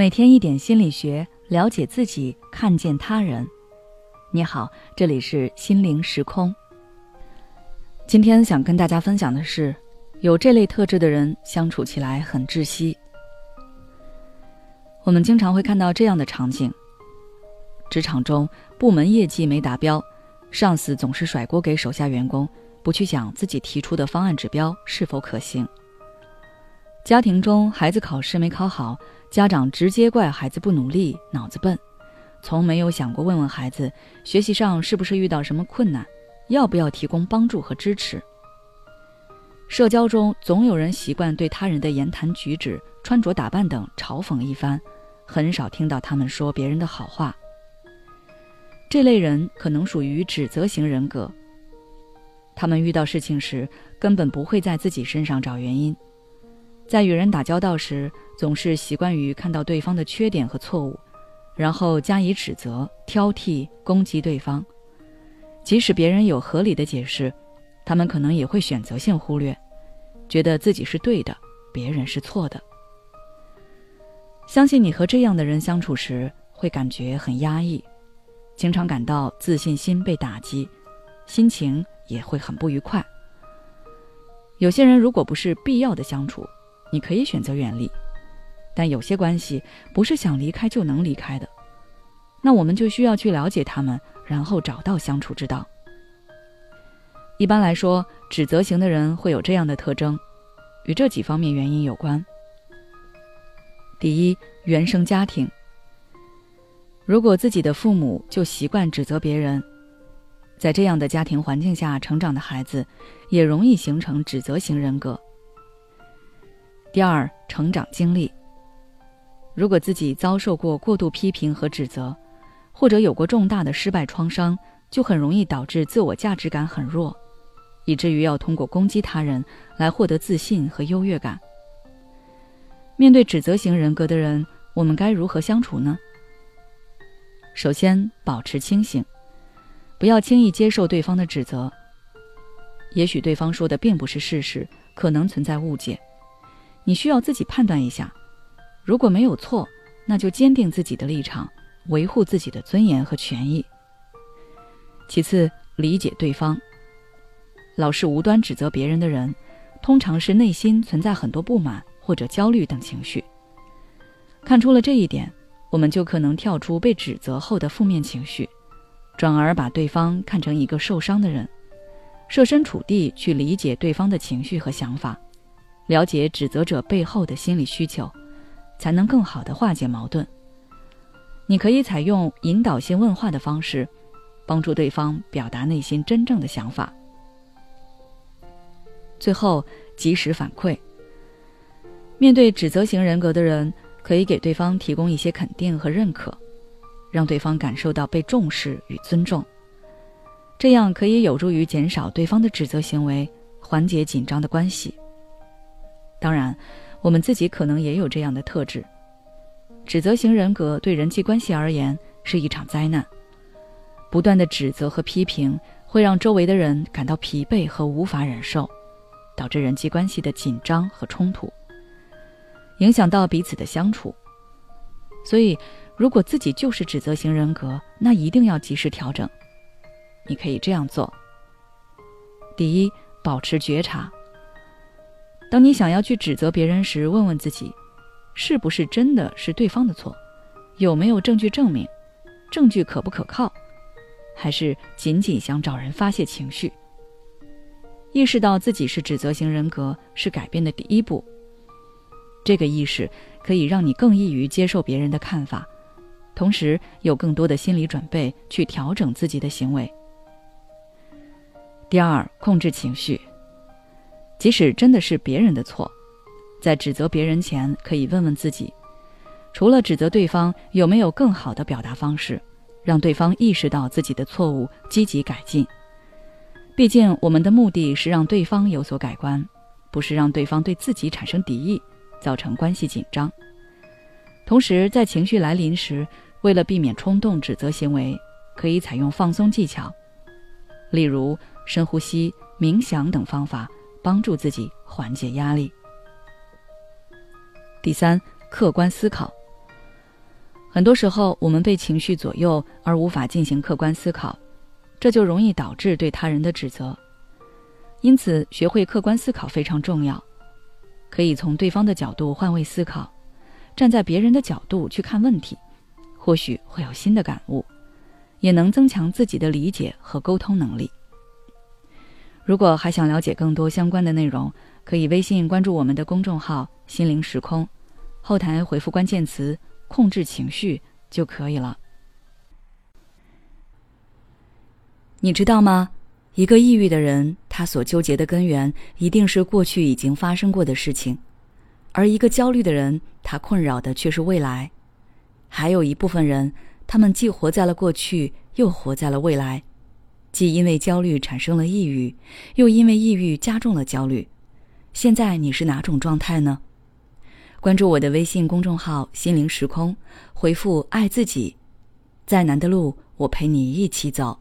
每天一点心理学，了解自己，看见他人。你好，这里是心灵时空。今天想跟大家分享的是，有这类特质的人相处起来很窒息。我们经常会看到这样的场景：职场中部门业绩没达标，上司总是甩锅给手下员工，不去想自己提出的方案指标是否可行；家庭中孩子考试没考好。家长直接怪孩子不努力、脑子笨，从没有想过问问孩子学习上是不是遇到什么困难，要不要提供帮助和支持。社交中总有人习惯对他人的言谈举止、穿着打扮等嘲讽一番，很少听到他们说别人的好话。这类人可能属于指责型人格，他们遇到事情时根本不会在自己身上找原因。在与人打交道时，总是习惯于看到对方的缺点和错误，然后加以指责、挑剔、攻击对方。即使别人有合理的解释，他们可能也会选择性忽略，觉得自己是对的，别人是错的。相信你和这样的人相处时，会感觉很压抑，经常感到自信心被打击，心情也会很不愉快。有些人如果不是必要的相处，你可以选择远离，但有些关系不是想离开就能离开的，那我们就需要去了解他们，然后找到相处之道。一般来说，指责型的人会有这样的特征，与这几方面原因有关。第一，原生家庭。如果自己的父母就习惯指责别人，在这样的家庭环境下成长的孩子，也容易形成指责型人格。第二，成长经历。如果自己遭受过过度批评和指责，或者有过重大的失败创伤，就很容易导致自我价值感很弱，以至于要通过攻击他人来获得自信和优越感。面对指责型人格的人，我们该如何相处呢？首先，保持清醒，不要轻易接受对方的指责。也许对方说的并不是事实，可能存在误解。你需要自己判断一下，如果没有错，那就坚定自己的立场，维护自己的尊严和权益。其次，理解对方。老是无端指责别人的人，通常是内心存在很多不满或者焦虑等情绪。看出了这一点，我们就可能跳出被指责后的负面情绪，转而把对方看成一个受伤的人，设身处地去理解对方的情绪和想法。了解指责者背后的心理需求，才能更好的化解矛盾。你可以采用引导性问话的方式，帮助对方表达内心真正的想法。最后，及时反馈。面对指责型人格的人，可以给对方提供一些肯定和认可，让对方感受到被重视与尊重。这样可以有助于减少对方的指责行为，缓解紧张的关系。我们自己可能也有这样的特质。指责型人格对人际关系而言是一场灾难。不断的指责和批评会让周围的人感到疲惫和无法忍受，导致人际关系的紧张和冲突，影响到彼此的相处。所以，如果自己就是指责型人格，那一定要及时调整。你可以这样做：第一，保持觉察。当你想要去指责别人时，问问自己，是不是真的是对方的错？有没有证据证明？证据可不可靠？还是仅仅想找人发泄情绪？意识到自己是指责型人格是改变的第一步。这个意识可以让你更易于接受别人的看法，同时有更多的心理准备去调整自己的行为。第二，控制情绪。即使真的是别人的错，在指责别人前，可以问问自己：除了指责对方，有没有更好的表达方式，让对方意识到自己的错误，积极改进？毕竟，我们的目的是让对方有所改观，不是让对方对自己产生敌意，造成关系紧张。同时，在情绪来临时，为了避免冲动指责行为，可以采用放松技巧，例如深呼吸、冥想等方法。帮助自己缓解压力。第三，客观思考。很多时候，我们被情绪左右而无法进行客观思考，这就容易导致对他人的指责。因此，学会客观思考非常重要，可以从对方的角度换位思考，站在别人的角度去看问题，或许会有新的感悟，也能增强自己的理解和沟通能力。如果还想了解更多相关的内容，可以微信关注我们的公众号“心灵时空”，后台回复关键词。控制情绪就可以了。你知道吗？一个抑郁的人，他所纠结的根源一定是过去已经发生过的事情；而一个焦虑的人，他困扰的却是未来。还有一部分人，他们既活在了过去，又活在了未来，既因为焦虑产生了抑郁，又因为抑郁加重了焦虑。现在你是哪种状态呢？关注我的微信公众号“心灵时空”，回复“爱自己”，再难的路我陪你一起走。